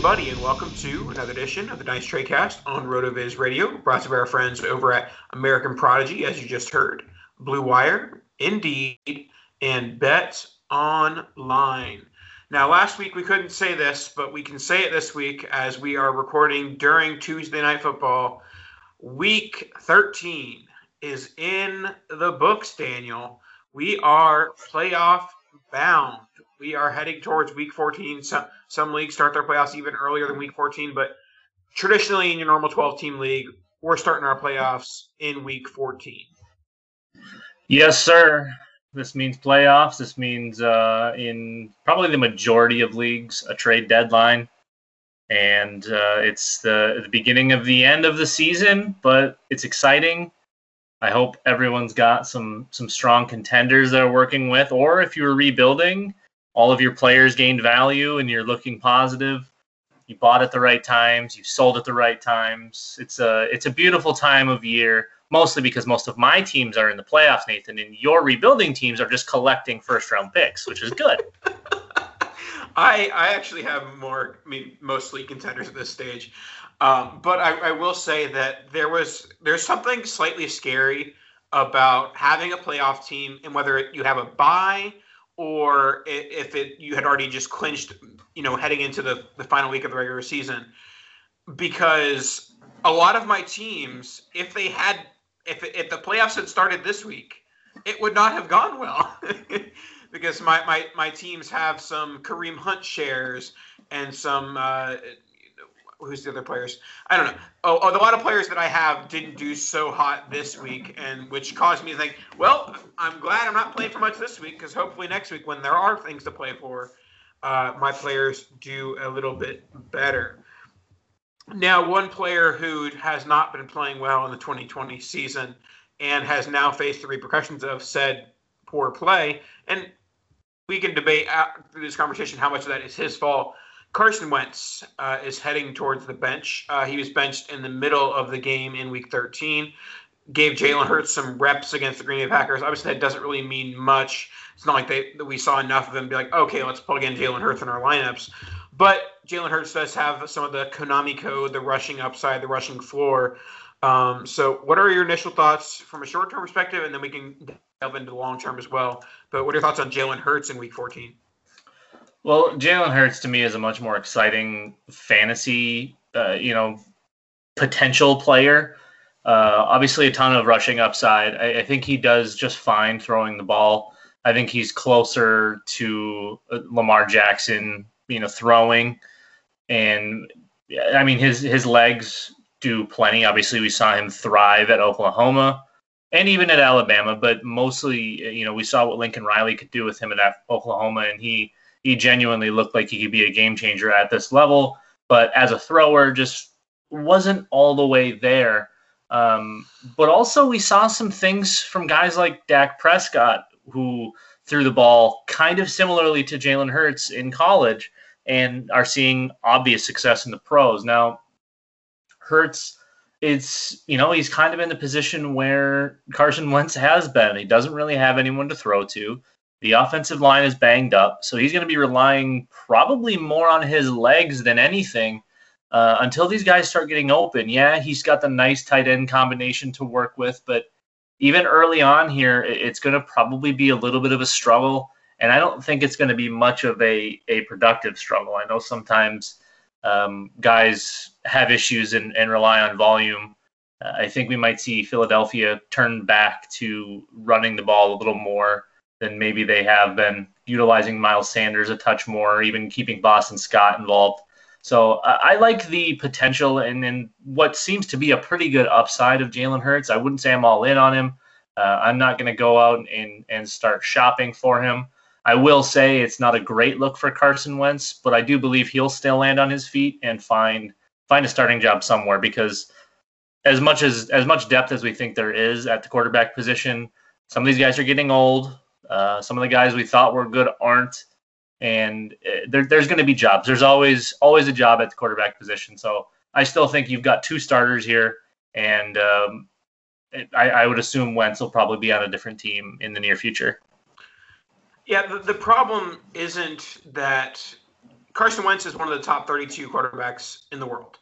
Everybody, and welcome to another edition of the Dice Tradecast on RotoViz Radio, brought to you by our friends over at American Prodigy, as you just heard, Blue Wire, Indeed, and Bets Online. Now, last week we couldn't say this, but we can say it this week as we are recording during Tuesday Night Football. Week 13 is in the books, Daniel. We are playoff bound. We are heading towards week 14. Some, some leagues start their playoffs even earlier than week 14, but traditionally in your normal 12 team league, we're starting our playoffs in week 14. Yes, sir. This means playoffs. This means uh, in probably the majority of leagues a trade deadline, and uh, it's the, the beginning of the end of the season. But it's exciting. I hope everyone's got some some strong contenders they're working with, or if you're rebuilding, all of your players gained value and you're looking positive. You bought at the right times, you sold at the right times. It's a it's a beautiful time of year, mostly because most of my teams are in the playoffs, Nathan, and your rebuilding teams are just collecting first round picks, which is good. I I actually have more, I mean, mostly contenders at this stage. Um, but I, I will say that there was there's something slightly scary about having a playoff team and whether you have a bye or if it you had already just clinched, you know, heading into the, the final week of the regular season. Because a lot of my teams, if they had, if, if the playoffs had started this week, it would not have gone well. because my, my, my teams have some Kareem Hunt shares and some uh, who's the other players? I don't know. Oh, oh, lot of players that I have didn't do so hot this week, and which caused me to think, well, I'm glad I'm not playing for much this week because hopefully next week, when there are things to play for, uh, my players do a little bit better. Now, one player who has not been playing well in the 2020 season and has now faced the repercussions of said poor play. And we can debate through this conversation how much of that is his fault. Carson Wentz uh, is heading towards the bench. Uh, he was benched in the middle of the game in Week 13. Gave Jalen Hurts some reps against the Green Bay Packers. Obviously, that doesn't really mean much. It's not like they we saw enough of them be like, okay, let's plug in Jalen Hurts in our lineups. But Jalen Hurts does have some of the Konami code, the rushing upside, the rushing floor. Um, so, what are your initial thoughts from a short-term perspective, and then we can delve into the long-term as well. But what are your thoughts on Jalen Hurts in Week 14? Well, Jalen Hurts to me is a much more exciting fantasy, uh, you know, potential player. Uh, obviously, a ton of rushing upside. I, I, think he does just fine throwing the ball. I think he's closer to uh, Lamar Jackson, you know, throwing, and I mean his his legs do plenty. Obviously, we saw him thrive at Oklahoma and even at Alabama, but mostly, you know, we saw what Lincoln Riley could do with him at Oklahoma, and he he genuinely looked like he could be a game changer at this level. But as a thrower, just wasn't all the way there. Um, but also, we saw some things from guys like Dak Prescott who threw the ball kind of similarly to Jalen Hurts in college and are seeing obvious success in the pros. Now, Hurts, it's, you know, he's kind of in the position where Carson Wentz has been. He doesn't really have anyone to throw to. The offensive line is banged up, so he's going to be relying probably more on his legs than anything uh, until these guys start getting open. Yeah, he's got the nice tight end combination to work with, but even early on here, it's going to probably be a little bit of a struggle. And I don't think it's going to be much of a, a productive struggle. I know sometimes um, guys have issues and, and rely on volume. Uh, I think we might see Philadelphia turn back to running the ball a little more then maybe they have been utilizing Miles Sanders a touch more, or even keeping Boston Scott involved. So uh, I like the potential and what seems to be a pretty good upside of Jalen Hurts. I wouldn't say I'm all in on him. Uh, I'm not going to go out and, and start shopping for him. I will say it's not a great look for Carson Wentz, but I do believe he'll still land on his feet and find find a starting job somewhere because as much as as much depth as we think there is at the quarterback position, some of these guys are getting old. Uh, some of the guys we thought were good aren't, and uh, there, there's going to be jobs. There's always always a job at the quarterback position. So I still think you've got two starters here, and um, I, I, would assume Wentz will probably be on a different team in the near future. Yeah, the, the problem isn't that Carson Wentz is one of the top 32 quarterbacks in the world,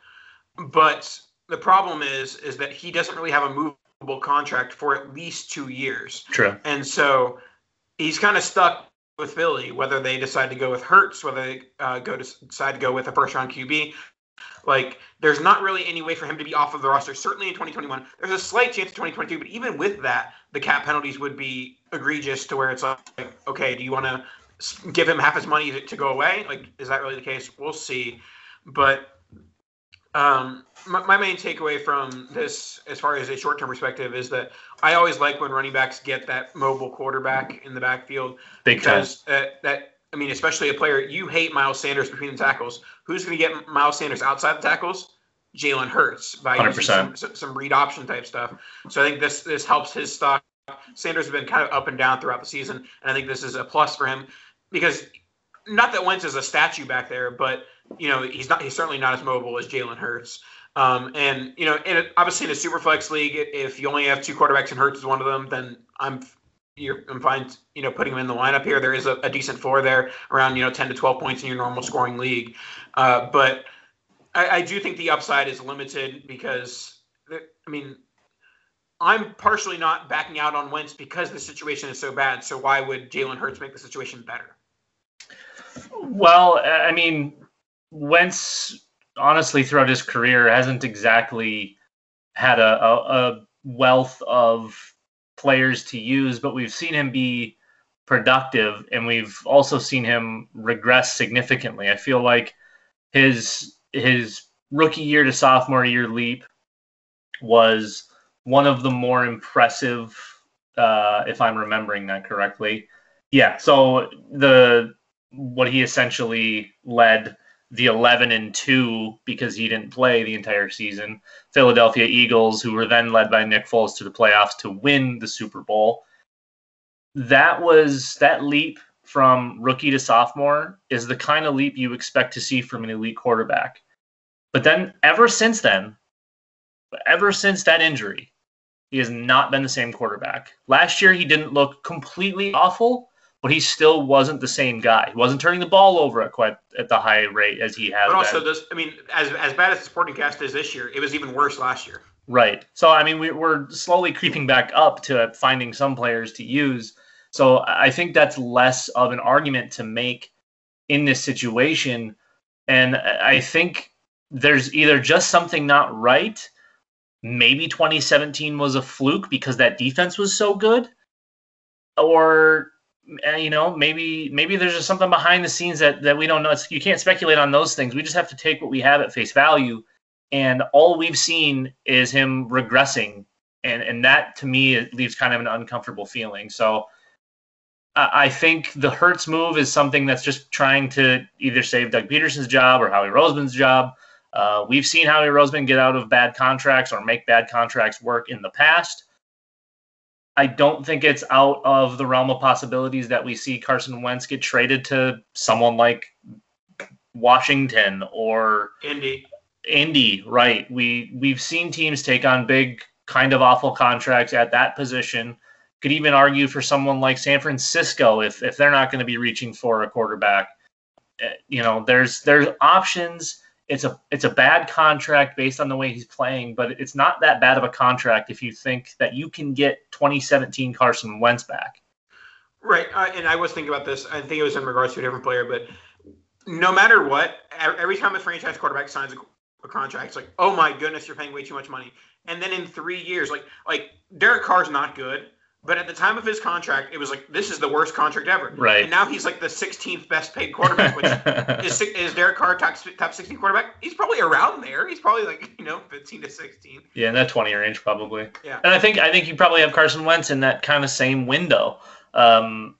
but the problem is is that he doesn't really have a movable contract for at least two years. True. And so he's kind of stuck with Philly, whether they decide to go with Hurts, whether they uh, go to decide to go with a first round QB. Like, there's not really any way for him to be off of the roster. Certainly in 2021, there's a slight chance in 2022, but even with that, the cap penalties would be egregious to where it's like, okay, do you want to give him half his money to, to go away? Like, is that really the case? We'll see. But um, my, my, main takeaway from this, as far as a short term perspective, is that I always like when running backs get that mobile quarterback in the backfield Big because uh, that I mean, especially a player you hate Miles Sanders between the tackles. Who's going to get Miles Sanders outside the tackles? Jalen Hurts by 100%. using some, some read option type stuff. So I think this this helps his stock. Sanders has been kind of up and down throughout the season, and I think this is a plus for him because not that Wentz is a statue back there, but you know he's not he's certainly not as mobile as Jalen Hurts. Um, and you know, and obviously in a super flex league, if you only have two quarterbacks and Hurts is one of them, then I'm you're, I'm fine, you know, putting him in the lineup here. There is a, a, decent floor there, around you know 10 to 12 points in your normal scoring league. Uh, but I, I, do think the upside is limited because I mean, I'm partially not backing out on Wentz because the situation is so bad. So why would Jalen Hurts make the situation better? Well, I mean, Wentz honestly throughout his career hasn't exactly had a, a, a wealth of players to use, but we've seen him be productive and we've also seen him regress significantly. I feel like his his rookie year to sophomore year leap was one of the more impressive uh, if I'm remembering that correctly. Yeah, so the what he essentially led the 11 and 2 because he didn't play the entire season. Philadelphia Eagles, who were then led by Nick Foles to the playoffs to win the Super Bowl. that was that leap from rookie to sophomore is the kind of leap you expect to see from an elite quarterback. But then ever since then, ever since that injury, he has not been the same quarterback. Last year he didn't look completely awful, but he still wasn't the same guy. He wasn't turning the ball over at quite at the high rate as he has. But also, been. this I mean, as as bad as the Sporting Cast is this year, it was even worse last year. Right. So I mean, we, we're slowly creeping back up to finding some players to use. So I think that's less of an argument to make in this situation. And I think there's either just something not right. Maybe 2017 was a fluke because that defense was so good, or you know maybe maybe there's just something behind the scenes that that we don't know. It's, you can't speculate on those things. We just have to take what we have at face value, and all we've seen is him regressing, and and that to me leaves kind of an uncomfortable feeling. So. I think the Hurts move is something that's just trying to either save Doug Pederson's job or Howie Roseman's job. Uh, we've seen Howie Roseman get out of bad contracts or make bad contracts work in the past. I don't think it's out of the realm of possibilities that we see Carson Wentz get traded to someone like Washington or Indy. Indy, right? We we've seen teams take on big, kind of awful contracts at that position. Could even argue for someone like San Francisco if if they're not going to be reaching for a quarterback. Uh, you know, there's there's options it's a it's a bad contract based on the way he's playing, but it's not that bad of a contract if you think that you can get 2017 Carson Wentz back. Right, uh, and I was thinking about this. I think it was in regards to a different player, but no matter what, every time a franchise quarterback signs a, contract, it's like, oh my goodness, you're paying way too much money. And then in three years, like like Derek Carr's not good, but at the time of his contract, it was like this is the worst contract ever. Right. And now he's like the 16th best paid quarterback, which is is Derek Carr top top 16 quarterback? He's probably around there. He's probably like you know 15 to 16. Yeah, in that 20 range probably. Yeah. And I think I think you probably have Carson Wentz in that kind of same window. Um,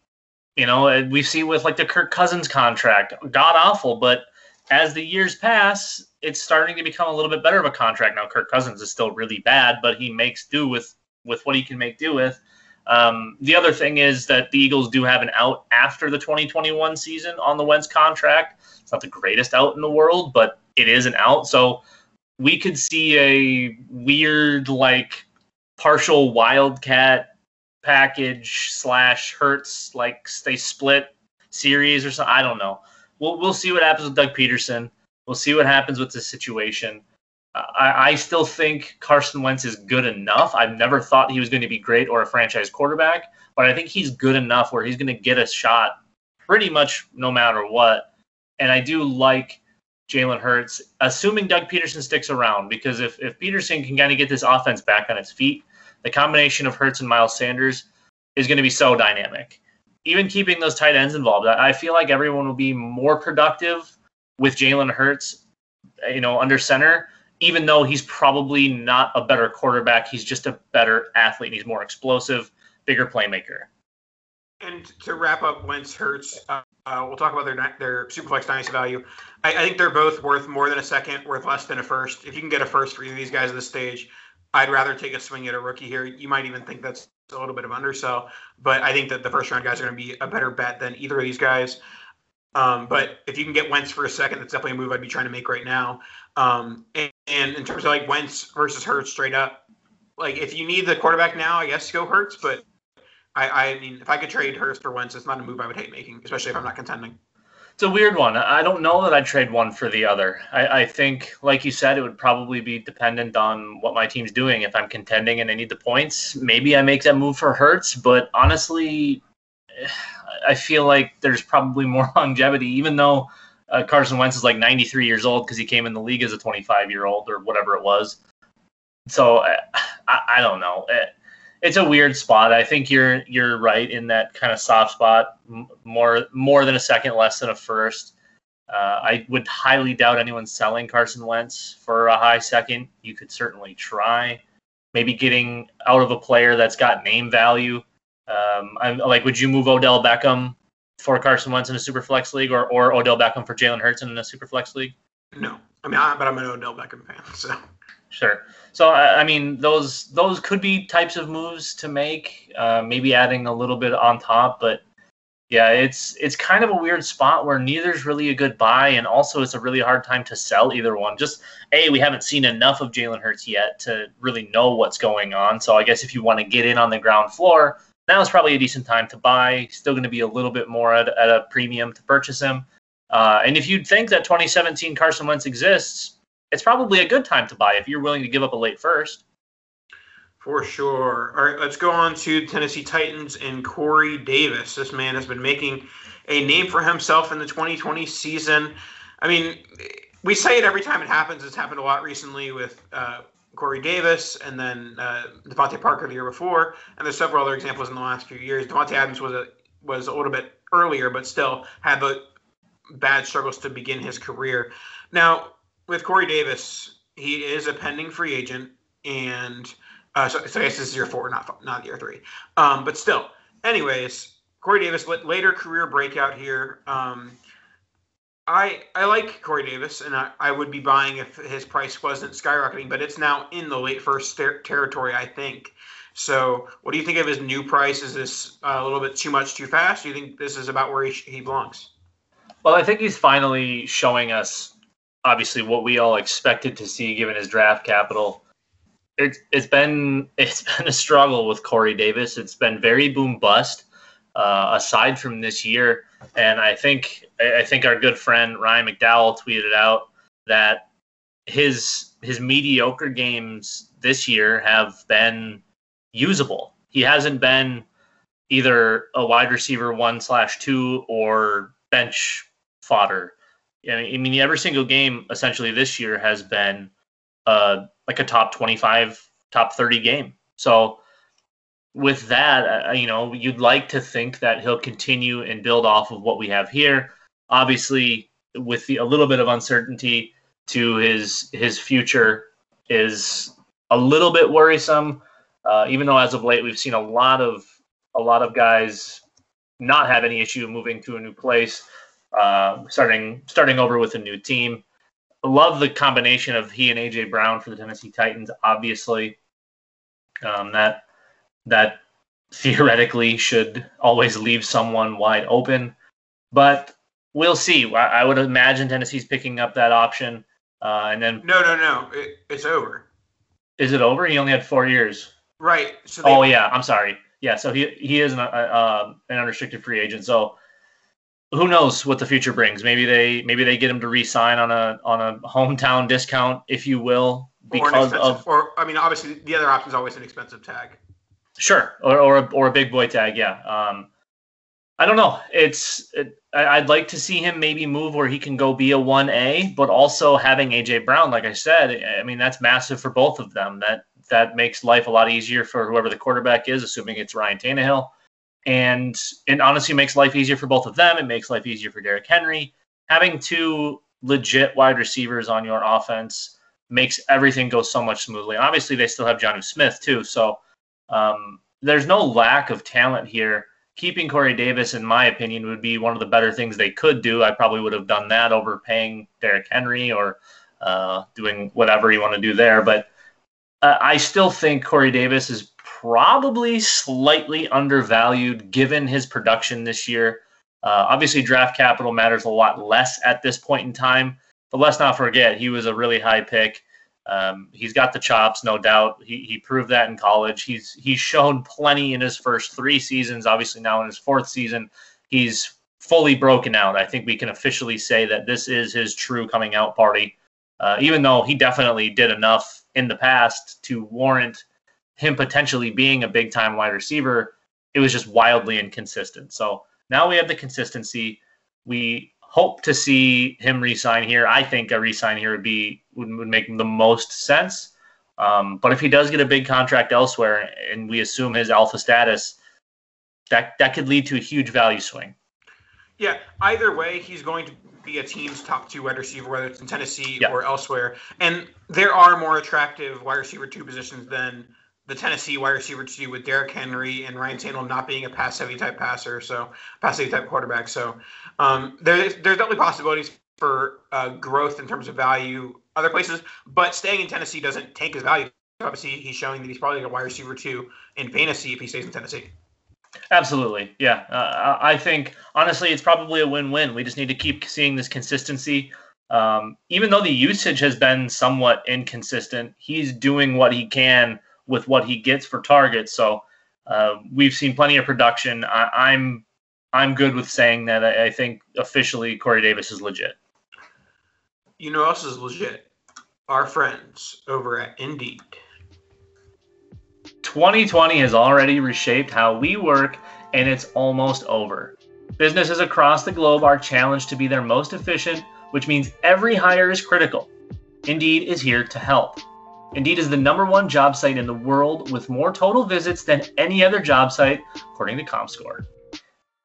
you know, we see with like the Kirk Cousins contract, god awful, but as the years pass, it's starting to become a little bit better of a contract. Now Kirk Cousins is still really bad, but he makes do with with what he can make do with. Um, the other thing is that the Eagles do have an out after the 2021 season on the Wentz contract. It's not the greatest out in the world, but it is an out. So we could see a weird, like, partial wildcat package slash Hurts, like they split series or something. I don't know. We'll we'll see what happens with Doug Pederson. We'll see what happens with the situation. I, I, still think Carson Wentz is good enough. I've never thought he was going to be great or a franchise quarterback, but I think he's good enough where he's going to get a shot pretty much no matter what. And I do like Jalen Hurts, assuming Doug Pederson sticks around, because if, if Pederson can kind of get this offense back on its feet, the combination of Hurts and Miles Sanders is going to be so dynamic. Even keeping those tight ends involved, I feel like everyone will be more productive with Jalen Hurts, you know, under center even though he's probably not a better quarterback, he's just a better athlete. And he's more explosive, bigger playmaker. And to wrap up, Wentz Hurts. Uh, uh, we'll talk about their their superflex dynasty value. I, I, think they're both worth more than a second, worth less than a first. If you can get a first for either of these guys at this stage, I'd rather take a swing at a rookie here. You might even think that's a little bit of undersell, but I think that the first round guys are going to be a better bet than either of these guys. Um, but if you can get Wentz for a second, that's definitely a move I'd be trying to make right now. Um, and, and, in terms of like Wentz versus Hurts, straight up, like if you need the quarterback now, I guess go Hurts. But I, I mean, if I could trade Hurts for Wentz, it's not a move I would hate making, especially if I'm not contending. It's a weird one. I don't know that I'd trade one for the other. I, I think, like you said, it would probably be dependent on what my team's doing. If I'm contending and I need the points, maybe I make that move for Hurts. But honestly, I feel like there's probably more longevity, even though uh, Carson Wentz is like 93 years old because he came in the league as a 25 year old or whatever it was. So I, I don't know. It, it's a weird spot. I think you're you're right in that kind of soft spot. More more than a second, less than a first. Uh, I would highly doubt anyone selling Carson Wentz for a high second. You could certainly try, maybe getting out of a player that's got name value. Um, I'm like, would you move Odell Beckham for Carson Wentz in a super flex league, or or Odell Beckham for Jalen Hurts in a super flex league? No, I mean, I, but I'm an Odell Beckham fan, so. Sure. So I mean, those those could be types of moves to make. Uh, maybe adding a little bit on top, but yeah, it's it's kind of a weird spot where neither's really a good buy, and also it's a really hard time to sell either one. Just a, we haven't seen enough of Jalen Hurts yet to really know what's going on. So I guess if you want to get in on the ground floor, now is probably a decent time to buy. Still going to be a little bit more at, at a premium to purchase him. Uh, and if you think that 2017 Carson Wentz exists, it's probably a good time to buy if you're willing to give up a late first. For sure. All right, let's go on to Tennessee Titans and Corey Davis. This man has been making a name for himself in the 2020 season. I mean, we say it every time it happens. It's happened a lot recently with uh, Corey Davis and then uh, DeVante Parker the year before, and there's several other examples in the last few years. Davante Adams was a was a little bit earlier, but still had the bad struggles to begin his career. Now with Corey Davis, he is a pending free agent, and uh, so, so I guess this is year four, not not year three. Um, but still, anyways, Corey Davis later career breakout here. Um, I I like Corey Davis, and I, I would be buying if his price wasn't skyrocketing, but it's now in the late first ter- territory, I think. So, what do you think of his new price? Is this a little bit too much, too fast? Do you think this is about where he, he belongs? Well, I think he's finally showing us, obviously, what we all expected to see given his draft capital it's it's been it's been a struggle with Corey Davis. It's been very boom bust. Uh, aside from this year, and I think I think our good friend Ryan McDowell tweeted out that his his mediocre games this year have been usable. He hasn't been either a wide receiver one slash two or bench fodder. I mean, every single game essentially this year has been uh, like a top 25, top 30 game. So with that, uh, you know, you'd like to think that he'll continue and build off of what we have here. Obviously, with the, a little bit of uncertainty to his his future is a little bit worrisome. Uh, even though as of late we've seen a lot of a lot of guys not have any issue moving to a new place, uh, starting starting over with a new team love the combination of he and AJ Brown for the Tennessee Titans. Obviously, um, that that theoretically should always leave someone wide open, but we'll see. I, I would imagine Tennessee's picking up that option, uh, and then no, no, no, it, it's over. Is it over? He only had four years. Right. So they, oh yeah, I'm sorry. Yeah, so he he is an, uh, uh, an unrestricted free agent. So who knows what the future brings? Maybe they maybe they get him to re-sign on a on a hometown discount, if you will, because or of or I mean, obviously the other option is always an expensive tag. Sure, or or a, or a big boy tag, yeah. Um, I don't know. It's it, I'd like to see him maybe move where he can go be a one A, but also having AJ Brown, like I said, I mean that's massive for both of them. That that makes life a lot easier for whoever the quarterback is, assuming it's Ryan Tannehill and it honestly makes life easier for both of them. It makes life easier for Derrick Henry. Having two legit wide receivers on your offense makes everything go so much smoothly. And obviously, they still have Jonnu Smith too, so um, there's no lack of talent here. Keeping Corey Davis, in my opinion, would be one of the better things they could do. I probably would have done that over paying Derrick Henry or uh, doing whatever you want to do there. But uh, I still think Corey Davis is probably slightly undervalued given his production this year. Uh, obviously, draft capital matters a lot less at this point in time, but let's not forget he was a really high pick. Um, he's got the chops, no doubt. He, he proved that in college. He's he's shown plenty in his first three seasons. Obviously, now in his fourth season, he's fully broken out. I think we can officially say that this is his true coming out party. Uh, even though he definitely did enough in the past to warrant him potentially being a big time wide receiver, it was just wildly inconsistent. So now we have the consistency. We hope to see him resign here. I think a resign here would be would, would make the most sense. Um, but if he does get a big contract elsewhere, and we assume his alpha status, that that could lead to a huge value swing. Yeah, either way, he's going to be a team's top two wide receiver, whether it's in Tennessee or elsewhere. And there are more attractive wide receiver two positions than the Tennessee wide receiver two with Derrick Henry and Ryan Tannehill not being a pass heavy type passer, so pass heavy type quarterback. So um, there's there's definitely possibilities for uh, growth in terms of value other places. But staying in Tennessee doesn't tank his value. Obviously, he's showing that he's probably a wide receiver two in fantasy if he stays in Tennessee. Absolutely, yeah. Uh, I think honestly, it's probably a win-win. We just need to keep seeing this consistency. Um, even though the usage has been somewhat inconsistent, he's doing what he can with what he gets for targets. So uh, we've seen plenty of production. I, am I'm, I'm good with saying that. I, I think officially Corey Davis is legit. You know, else is legit. Our friends over at Indeed. 2020 has already reshaped how we work, and it's almost over. Businesses across the globe are challenged to be their most efficient, which means every hire is critical. Indeed is here to help. Indeed is the number one job site in the world with more total visits than any other job site, according to ComScore.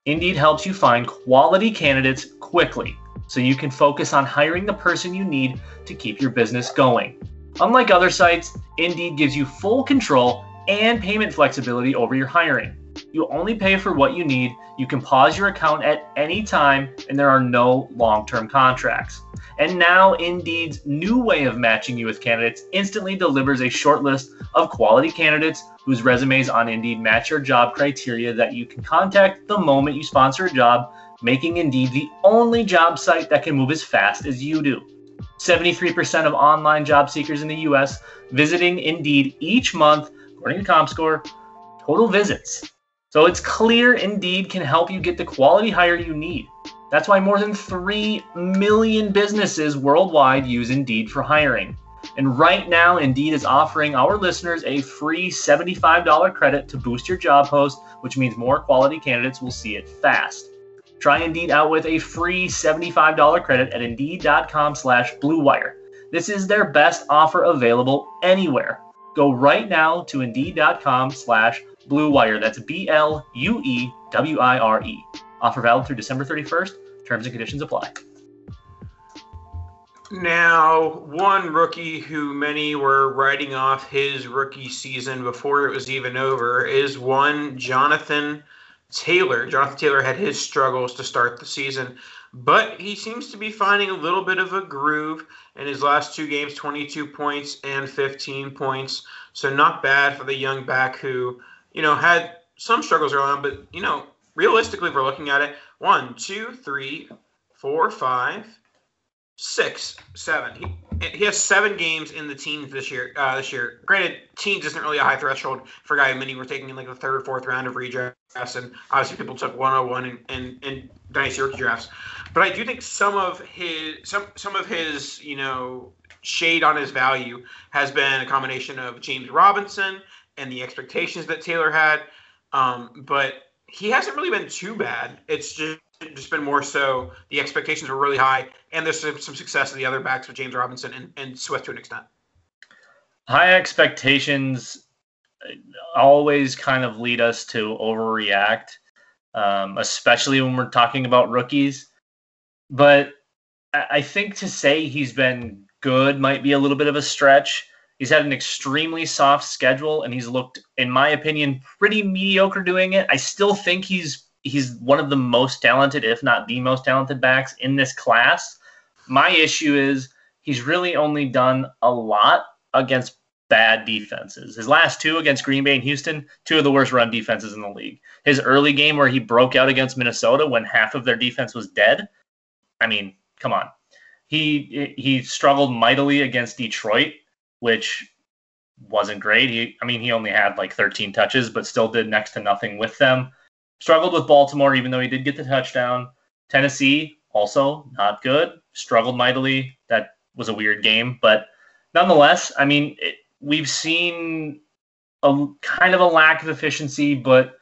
Indeed helps you find quality candidates quickly so you can focus on hiring the person you need to keep your business going. Unlike other sites, Indeed gives you full control and payment flexibility over your hiring. You only pay for what you need, you can pause your account at any time, and there are no long term contracts. And now, Indeed's new way of matching you with candidates instantly delivers a short list of quality candidates whose resumes on Indeed match your job criteria that you can contact the moment you sponsor a job, making Indeed the only job site that can move as fast as you do. 73% of online job seekers in the US visiting Indeed each month according to ComScore, total visits. So it's clear Indeed can help you get the quality hire you need. That's why more than 3 million businesses worldwide use Indeed for hiring. And right now, Indeed is offering our listeners a free $75 credit to boost your job post, which means more quality candidates will see it fast. Try Indeed out with a free $75 credit at Indeed.com slash BlueWire. This is their best offer available anywhere. Go right now to Indeed.com slash Blue Wire. That's B-L-U-E-W-I-R-E. Offer valid through December 31st. Terms and conditions apply. Now, one rookie who many were writing off his rookie season before it was even over is one Jonathan Taylor. Jonathan Taylor had his struggles to start the season, but he seems to be finding a little bit of a groove in his last two games 22 points and 15 points. So, not bad for the young back who, you know, had some struggles early on, but, you know, realistically, if we're looking at it, one, two, three, four, five, six, seven. He, he has seven games in the teens this year. Uh, this year, granted, teens isn't really a high threshold for a guy many were taking in like the third, or fourth round of redrafts, and obviously people took 101 and and, dynasty rookie drafts. But I do think some of his some some of his you know shade on his value has been a combination of James Robinson and the expectations that Taylor had. Um, but he hasn't really been too bad. It's just just been more so the expectations were really high, and there's some, some success of the other backs with James Robinson and, and Swift to an extent. High expectations always kind of lead us to overreact, um, especially when we're talking about rookies. But I think to say he's been good might be a little bit of a stretch. He's had an extremely soft schedule, and he's looked, in my opinion, pretty mediocre doing it. I still think he's he's one of the most talented, if not the most talented backs in this class. My issue is he's really only done a lot against bad defenses. His last two against Green Bay and Houston, two of the worst run defenses in the league. His early game where he broke out against Minnesota when half of their defense was dead. I mean, come on. He he struggled mightily against Detroit, which wasn't great. He I mean, he only had like 13 touches, but still did next to nothing with them. Struggled with Baltimore, even though he did get the touchdown. Tennessee, also not good. Struggled mightily. That was a weird game. But nonetheless, I mean, it, we've seen a kind of a lack of efficiency, but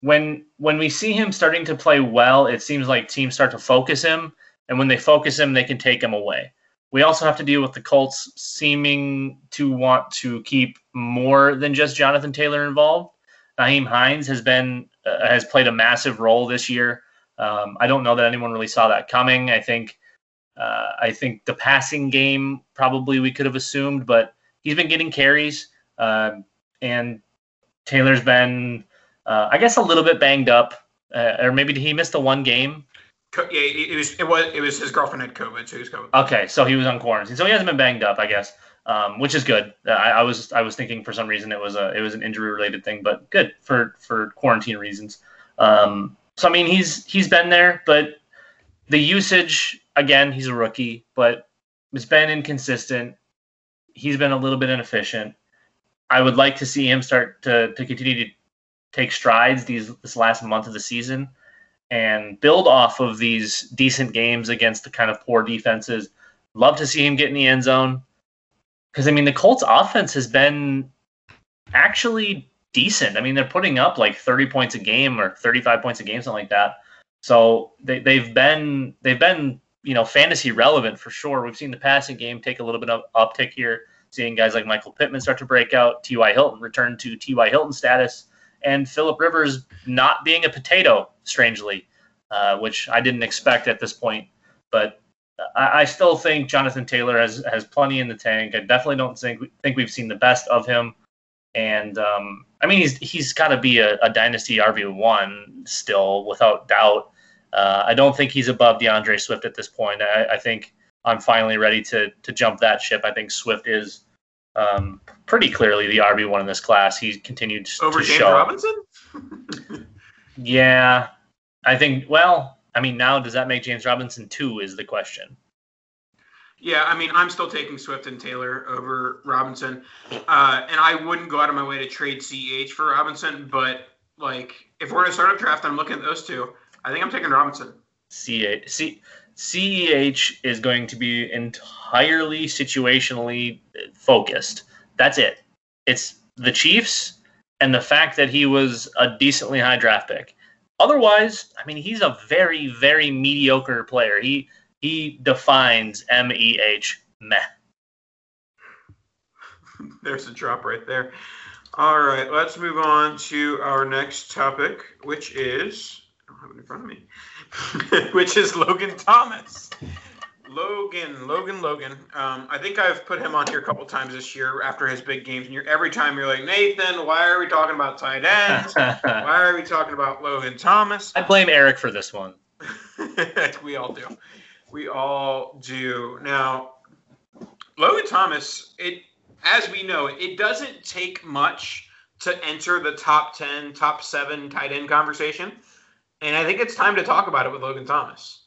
when when we see him starting to play well, it seems like teams start to focus him, and when they focus him, they can take him away. We also have to deal with the Colts seeming to want to keep more than just Jonathan Taylor involved. Nyheim Hines has been uh, has played a massive role this year. Um, I don't know that anyone really saw that coming. I think uh, I think the passing game probably we could have assumed, but he's been getting carries, uh, and Taylor's been, uh, I guess, a little bit banged up, uh, or maybe he missed the one game. Yeah, it it was it was it was his girlfriend had COVID, so he was COVID. Okay, so he was on quarantine, so he hasn't been banged up, I guess, um, which is good. Uh, I, I was I was thinking for some reason it was a it was an injury related thing, but good for for quarantine reasons. Um, so I mean he's he's been there, but the usage again he's a rookie, but it's been inconsistent. He's been a little bit inefficient. I would like to see him start to to continue to take strides these this last month of the season and build off of these decent games against the kind of poor defenses. Love to see him get in the end zone. Because, I mean, the Colts offense has been actually decent. I mean, they're putting up like 30 points a game or 35 points a game, something like that. So they, they've been they've been you know fantasy relevant for sure. We've seen the passing game take a little bit of uptick here, seeing guys like Michael Pittman start to break out, T.Y. Hilton return to T.Y. Hilton status, and Philip Rivers not being a potato, strangely, uh, which I didn't expect at this point. But I, I, still think Jonathan Taylor has has plenty in the tank. I definitely don't think think we've seen the best of him. And um, I mean, he's he's got to be a, a, dynasty RB one still, without doubt. Uh, I don't think he's above D'Andre Swift at this point. I, I, think I'm finally ready to to jump that ship. I think Swift is um, pretty clearly the RB one in this class. He continued over to James show. Robinson. yeah, I think. Well, I mean, now does that make James Robinson two? Is the question. Yeah, I mean, I'm still taking Swift and Taylor over Robinson, uh, and I wouldn't go out of my way to trade CEH for Robinson. But like, if we're in a startup draft, I'm looking at those two. I think I'm taking Robinson. CEH, C, CEH is going to be entirely situationally focused. That's it. It's the Chiefs and the fact that he was a decently high draft pick. Otherwise, I mean, he's a very, very mediocre player. He he defines M E H meh. There's a drop right there. All right, let's move on to our next topic, which is I don't have it in front of me, which is Logan Thomas. Logan, Logan, Logan. Um, I think I've put him on here a couple times this year after his big games, and you're, every time you're like, Nathan, why are we talking about tight ends? why are we talking about Logan Thomas? I blame Eric for this one. we all do. We all do. Now, Logan Thomas, it as we know, it doesn't take much to enter the top ten, top seven tight end conversation, and I think it's time to talk about it with Logan Thomas.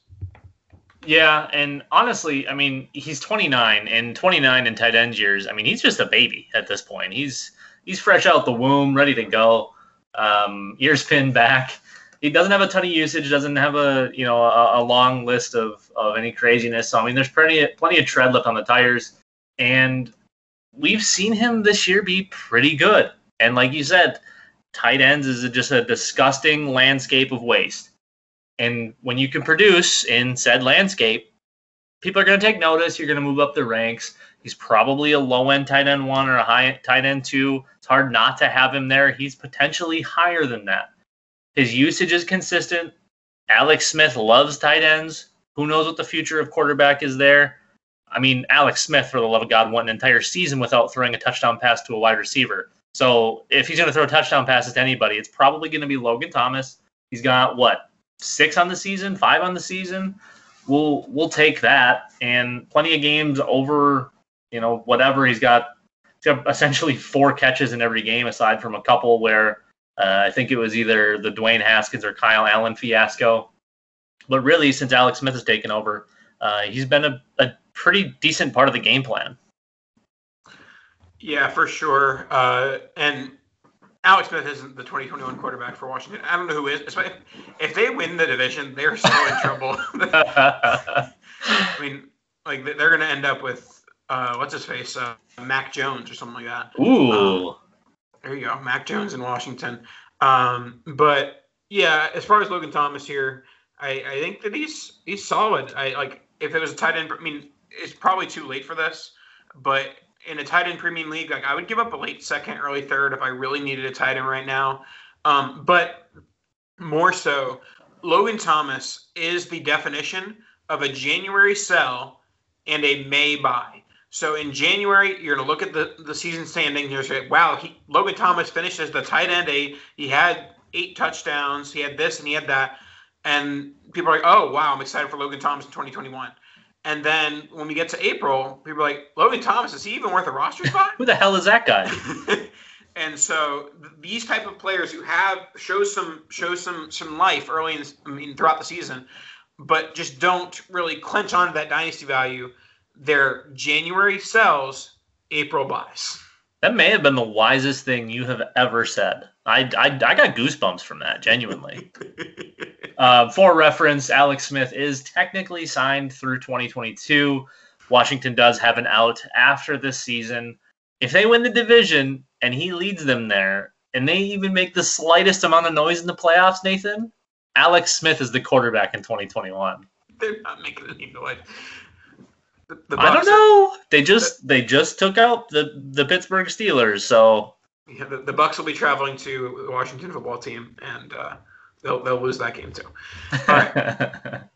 Yeah, and honestly, I mean, he's 29, and 29 in tight end years. I mean, he's just a baby at this point. He's he's fresh out the womb, ready to go. Um, ears pinned back. He doesn't have a ton of usage. Doesn't have a you know a, a long list of, of any craziness. So I mean, there's plenty of, plenty of tread left on the tires, and we've seen him this year be pretty good. And like you said, tight ends is just a disgusting landscape of waste. And when you can produce in said landscape, people are going to take notice. You're going to move up the ranks. He's probably a low end tight end one or a high tight end two. It's hard not to have him there. He's potentially higher than that. His usage is consistent. Alex Smith loves tight ends. Who knows what the future of quarterback is there? I mean, Alex Smith, for the love of God, went an entire season without throwing a touchdown pass to a wide receiver. So if he's going to throw touchdown passes to anybody, it's probably going to be Logan Thomas. He's got what six on the season, five on the season, we'll we'll take that. And plenty of games over, you know, whatever he's got. He's got essentially four catches in every game, aside from a couple where uh, I think it was either the Dwayne Haskins or Kyle Allen fiasco. But really, since Alex Smith has taken over, uh, he's been a, a pretty decent part of the game plan. Yeah, for sure. Uh, and Alex Smith isn't the 2021 quarterback for Washington. I don't know who is. If they win the division, they're still in trouble. I mean, like they're going to end up with uh, what's his face, uh, Mac Jones or something like that. Ooh, um, there you go, Mac Jones in Washington. Um, but yeah, as far as Logan Thomas here, I, I think that he's he's solid. I like if it was a tight end. I mean, it's probably too late for this, but in a tight end premium league, like I would give up a late second, early third if I really needed a tight end right now. Um, but more so, Logan Thomas is the definition of a January sell and a May buy. So in January, you're going to look at the, the season standing. You're say, wow, he, Logan Thomas finished as the tight end eight. He had eight touchdowns. He had this and he had that. and people are like, "Oh, wow, I'm excited for Logan Thomas in 2021." And then when we get to April, people are like, "Logan Thomas is he even worth a roster spot?" Who the hell is that guy? and so th- these type of players who have show some show some some life early in I mean throughout the season, but just don't really clench onto that dynasty value. Their January sells, April buys. That may have been the wisest thing you have ever said. I, I, I got goosebumps from that, genuinely. uh, for reference, Alex Smith is technically signed through 2022. Washington does have an out after this season. If they win the division and he leads them there, and they even make the slightest amount of noise in the playoffs, Nathan, Alex Smith is the quarterback in 2021. They're not making any noise. The, the I don't know. They just they just took out the the Pittsburgh Steelers, so Yeah, the, the Bucs will be traveling to the Washington football team, and uh, they'll they'll lose that game too. All right.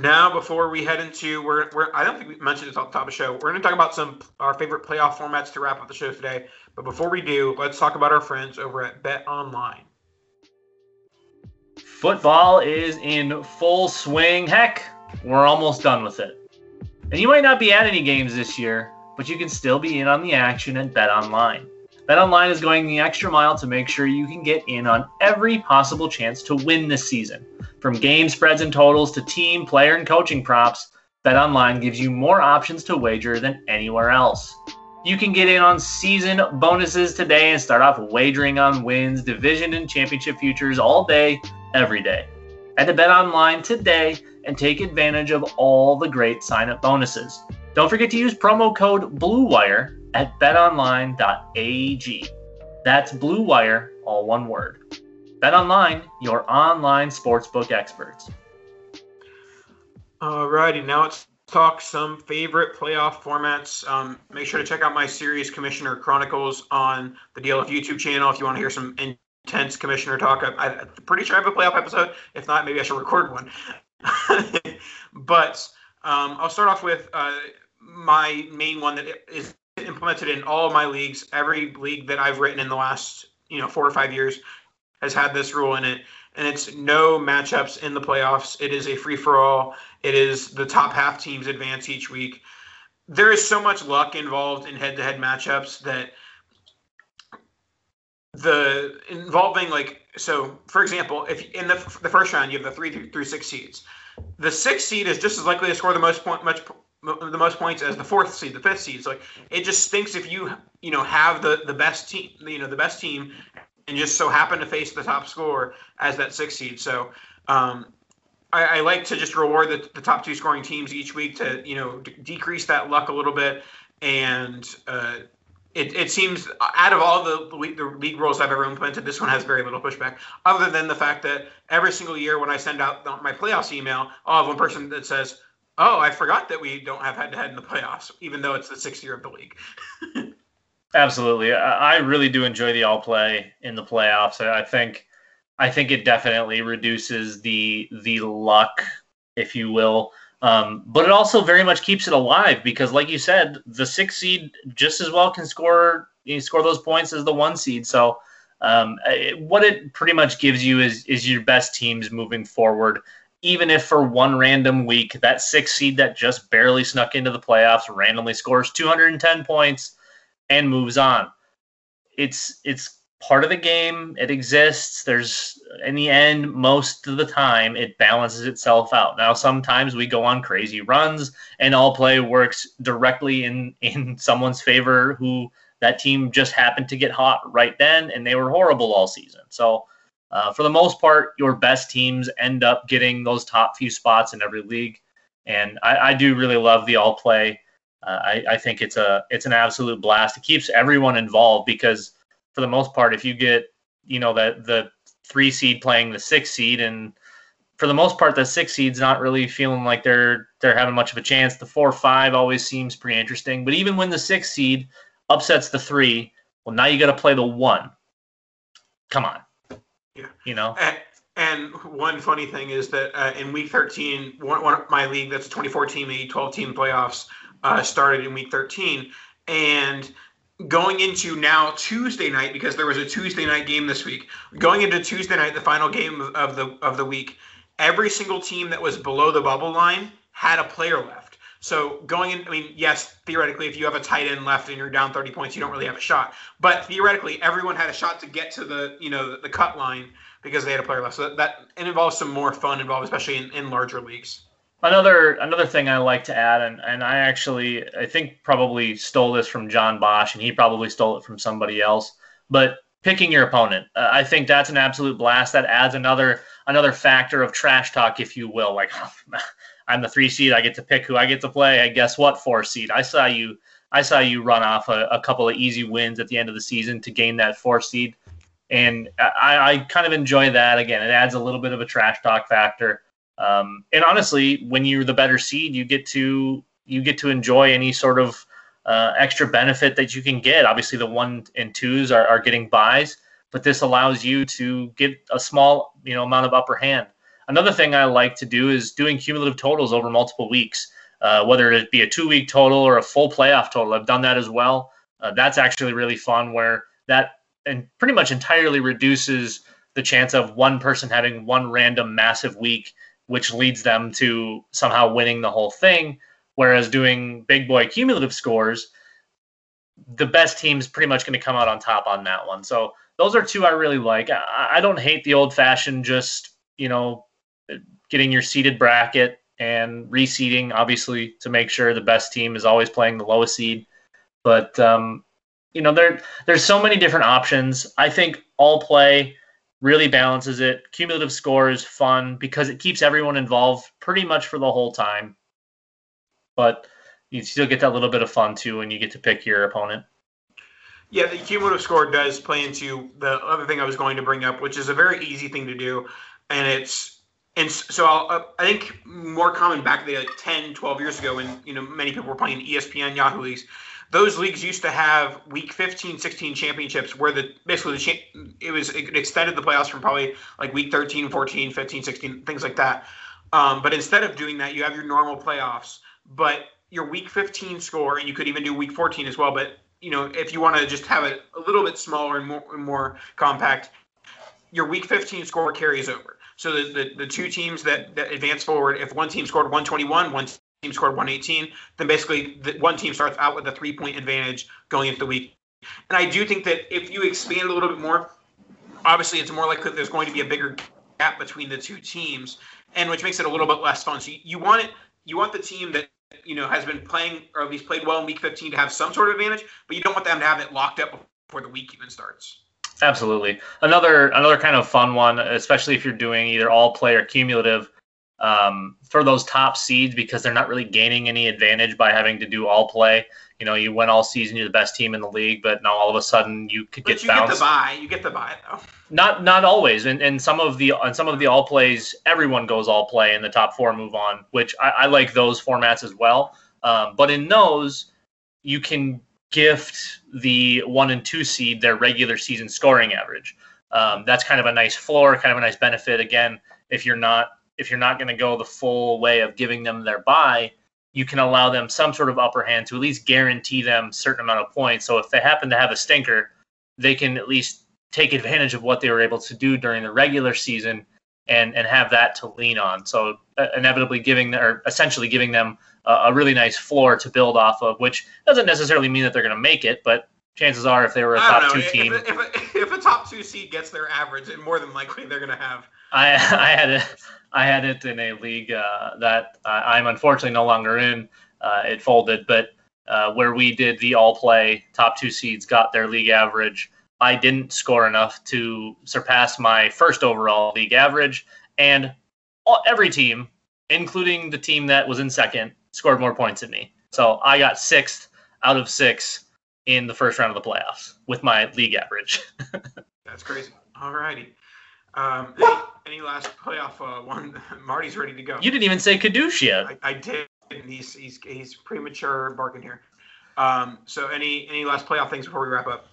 Now, before we head into, we're, we're I don't think we mentioned this at the top of the show. We're going to talk about some our favorite playoff formats to wrap up the show today. But before we do, let's talk about our friends over at Bet Online. Football is in full swing. Heck, we're almost done with it. And you might not be at any games this year, but you can still be in on the action at Bet Online. Bet Online is going the extra mile to make sure you can get in on every possible chance to win this season. From game spreads and totals to team, player, and coaching props, Bet Online gives you more options to wager than anywhere else. You can get in on season bonuses today and start off wagering on wins, division, and championship futures all day, every day. Head to Bet Online today and take advantage of all the great sign up bonuses. Don't forget to use promo code BLUEWIRE at betonline.ag. That's Blue Wire, all one word. Bet Online, your online sportsbook experts. Alrighty, now let's talk some favorite playoff formats. Um, make sure to check out my series Commissioner Chronicles on the DLF YouTube channel if you want to hear some intense commissioner talk. I, I'm pretty sure I have a playoff episode. If not, maybe I should record one. but um, I'll start off with uh, my main one that is implemented in all my leagues. Every league that I've written in the last you know four or five years has had this rule in it, and it's no matchups in the playoffs. It is a free for all. It is the top half teams advance each week. There is so much luck involved in head to head matchups that the involving like so for example if in the, the first round you have the three through, six seeds the sixth seed is just as likely to score the most point much the most points as the fourth seed the fifth seed. So like it just stinks if you you know have the the best team you know the best team and just so happen to face the top scorer as that sixth seed. So um I, I like to just reward the, the top two scoring teams each week to you know d- decrease that luck a little bit. And uh, it, it seems out of all the, the league- rules I've ever implemented, this one has very little pushback, other than the fact that every single year when I send out my playoffs email, I'll have one person that says, "Oh, I forgot that we don't have head-to-head in the playoffs, even though it's the sixth year of the league." Absolutely, I I really do enjoy the all play in the playoffs. I I think, I think it definitely reduces the the luck, if you will, um, but it also very much keeps it alive because, like you said, the six seed just as well can score you know, score those points as the one seed. So, um, it, what it pretty much gives you is is your best teams moving forward. Even if for one random week that six seed that just barely snuck into the playoffs randomly scores 210 points and moves on. It's it's part of the game. It exists. There's in the end, most of the time, it balances itself out. Now, sometimes we go on crazy runs, and all play works directly in in someone's favor who that team just happened to get hot right then, and they were horrible all season. So. Uh, for the most part, your best teams end up getting those top few spots in every league, and I, I do really love the all play. Uh, I, I think it's a it's an absolute blast. It keeps everyone involved because for the most part, if you get you know the the three seed playing the six seed, and for the most part, the six seed's not really feeling like they're they're having much of a chance. The four five always seems pretty interesting, but even when the six seed upsets the three, well, now you got to play the one. Come on, Yeah. you know. And, and one funny thing is that uh, in week 13, one, one my league, that's a 24 team, league, 12 team playoffs, uh, started in week 13. And going into now Tuesday night, because there was a Tuesday night game this week, going into Tuesday night, the final game of the of the week, every single team that was below the bubble line had a player left. So going in, I mean, yes, theoretically, if you have a tight end left and you're down 30 points, you don't really have a shot. But theoretically, everyone had a shot to get to the, you know, the, the cut line because they had a player left. So that, that it involves some more fun involved, especially in, in larger leagues. Another another thing I like to add, and, and I actually I think probably stole this from John Bosch, and he probably stole it from somebody else. But picking your opponent, uh, I think that's an absolute blast. That adds another another factor of trash talk, if you will. Like I'm the three seed, I get to pick who I get to play. I guess what four seed? I saw you I saw you run off a, a couple of easy wins at the end of the season to gain that four seed, and I, I kind of enjoy that. Again, it adds a little bit of a trash talk factor. Um, and honestly, when you're the better seed, you get to you get to enjoy any sort of uh, extra benefit that you can get. Obviously, the one and twos are, are getting buys, but this allows you to get a small you know amount of upper hand. Another thing I like to do is doing cumulative totals over multiple weeks, uh, whether it be a two week total or a full playoff total. I've done that as well. Uh, that's actually really fun, where that and pretty much entirely reduces the chance of one person having one random massive week which leads them to somehow winning the whole thing. Whereas doing big boy cumulative scores, the best team's pretty much going to come out on top on that one. So those are two I really like. I, I don't hate the old fashioned just, you know, getting your seeded bracket and reseeding, obviously, to make sure the best team is always playing the lowest seed. But um, you know, there there's so many different options. I think all play really balances it. Cumulative score is fun because it keeps everyone involved pretty much for the whole time. But you still get that little bit of fun too when you get to pick your opponent. Yeah, the cumulative score does play into the other thing I was going to bring up, which is a very easy thing to do, and it's and so uh, i think more common back there like 10, 12 years ago when you know many people were playing ESPN Yahoo leagues those leagues used to have week 15 16 championships where the basically the cha- it was it extended the playoffs from probably like week 13 14 15 16 things like that. Um, but instead of doing that you have your normal playoffs but your week 15 score and you could even do week 14 as well but you know if you want to just have it a little bit smaller and more, and more compact your week 15 score carries over so the, the, the two teams that, that advance forward if one team scored 121 one team scored 118, then basically the one team starts out with a three point advantage going into the week. And I do think that if you expand a little bit more, obviously it's more likely there's going to be a bigger gap between the two teams, and which makes it a little bit less fun. So you, you want it, you want the team that you know has been playing or at least played well in week 15 to have some sort of advantage, but you don't want them to have it locked up before the week even starts. Absolutely. Another another kind of fun one, especially if you're doing either all play or cumulative um, for those top seeds because they're not really gaining any advantage by having to do all play. You know, you win all season, you're the best team in the league, but now all of a sudden you could but get you bounced. get the buy. You get the buy though. Not not always, and and some of the on some of the all plays, everyone goes all play, and the top four move on, which I, I like those formats as well. Um, but in those, you can gift the one and two seed their regular season scoring average. Um, that's kind of a nice floor, kind of a nice benefit. Again, if you're not if you're not going to go the full way of giving them their buy, you can allow them some sort of upper hand to at least guarantee them certain amount of points. So if they happen to have a stinker, they can at least take advantage of what they were able to do during the regular season and and have that to lean on. So uh, inevitably giving or essentially giving them a, really nice floor to build off of, which doesn't necessarily mean that they're going to make it, but chances are if they were a top two team, if, if, a, if a top two seed gets their average, and more than likely they're going to have. I I had a I had it in a league uh, that I'm unfortunately no longer in. Uh, it folded, but uh, where we did the all play, top two seeds got their league average. I didn't score enough to surpass my first overall league average, and all, every team, including the team that was in second, scored more points than me. So I got sixth out of six in the first round of the playoffs with my league average. That's crazy. All righty. Um, any, last playoff uh, one? Marty's ready to go. You didn't even say Kadoosh yet. I, I did. He's, he's he's premature barking here. Um, so any any last playoff things before we wrap up?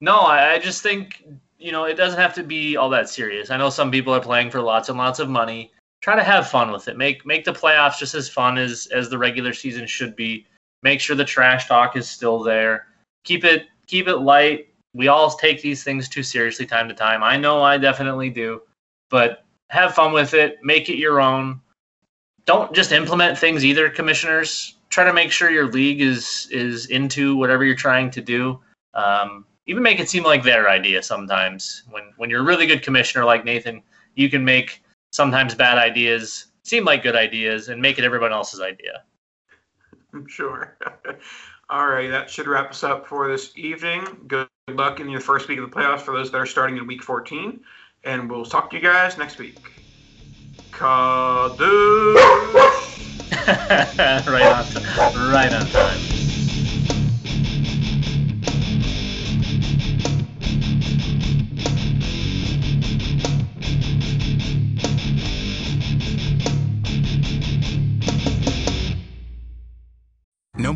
No, I, I just think you know it doesn't have to be all that serious. I know some people are playing for lots and lots of money. Try to have fun with it. Make make the playoffs just as fun as as the regular season should be. Make sure the trash talk is still there. Keep it keep it light we all take these things too seriously time to time. I know I definitely do, but have fun with it, make it your own. Don't just implement things either, commissioners. Try to make sure your league is is into whatever you're trying to do. Um, even make it seem like their idea sometimes. When when you're a really good commissioner like Nathan, you can make sometimes bad ideas seem like good ideas and make it everyone else's idea. I'm sure. All right, that should wrap us up for this evening. Good luck in your first week of the playoffs for those that are starting in week 14. And we'll talk to you guys next week. Kadoosh! right on, time. right on time.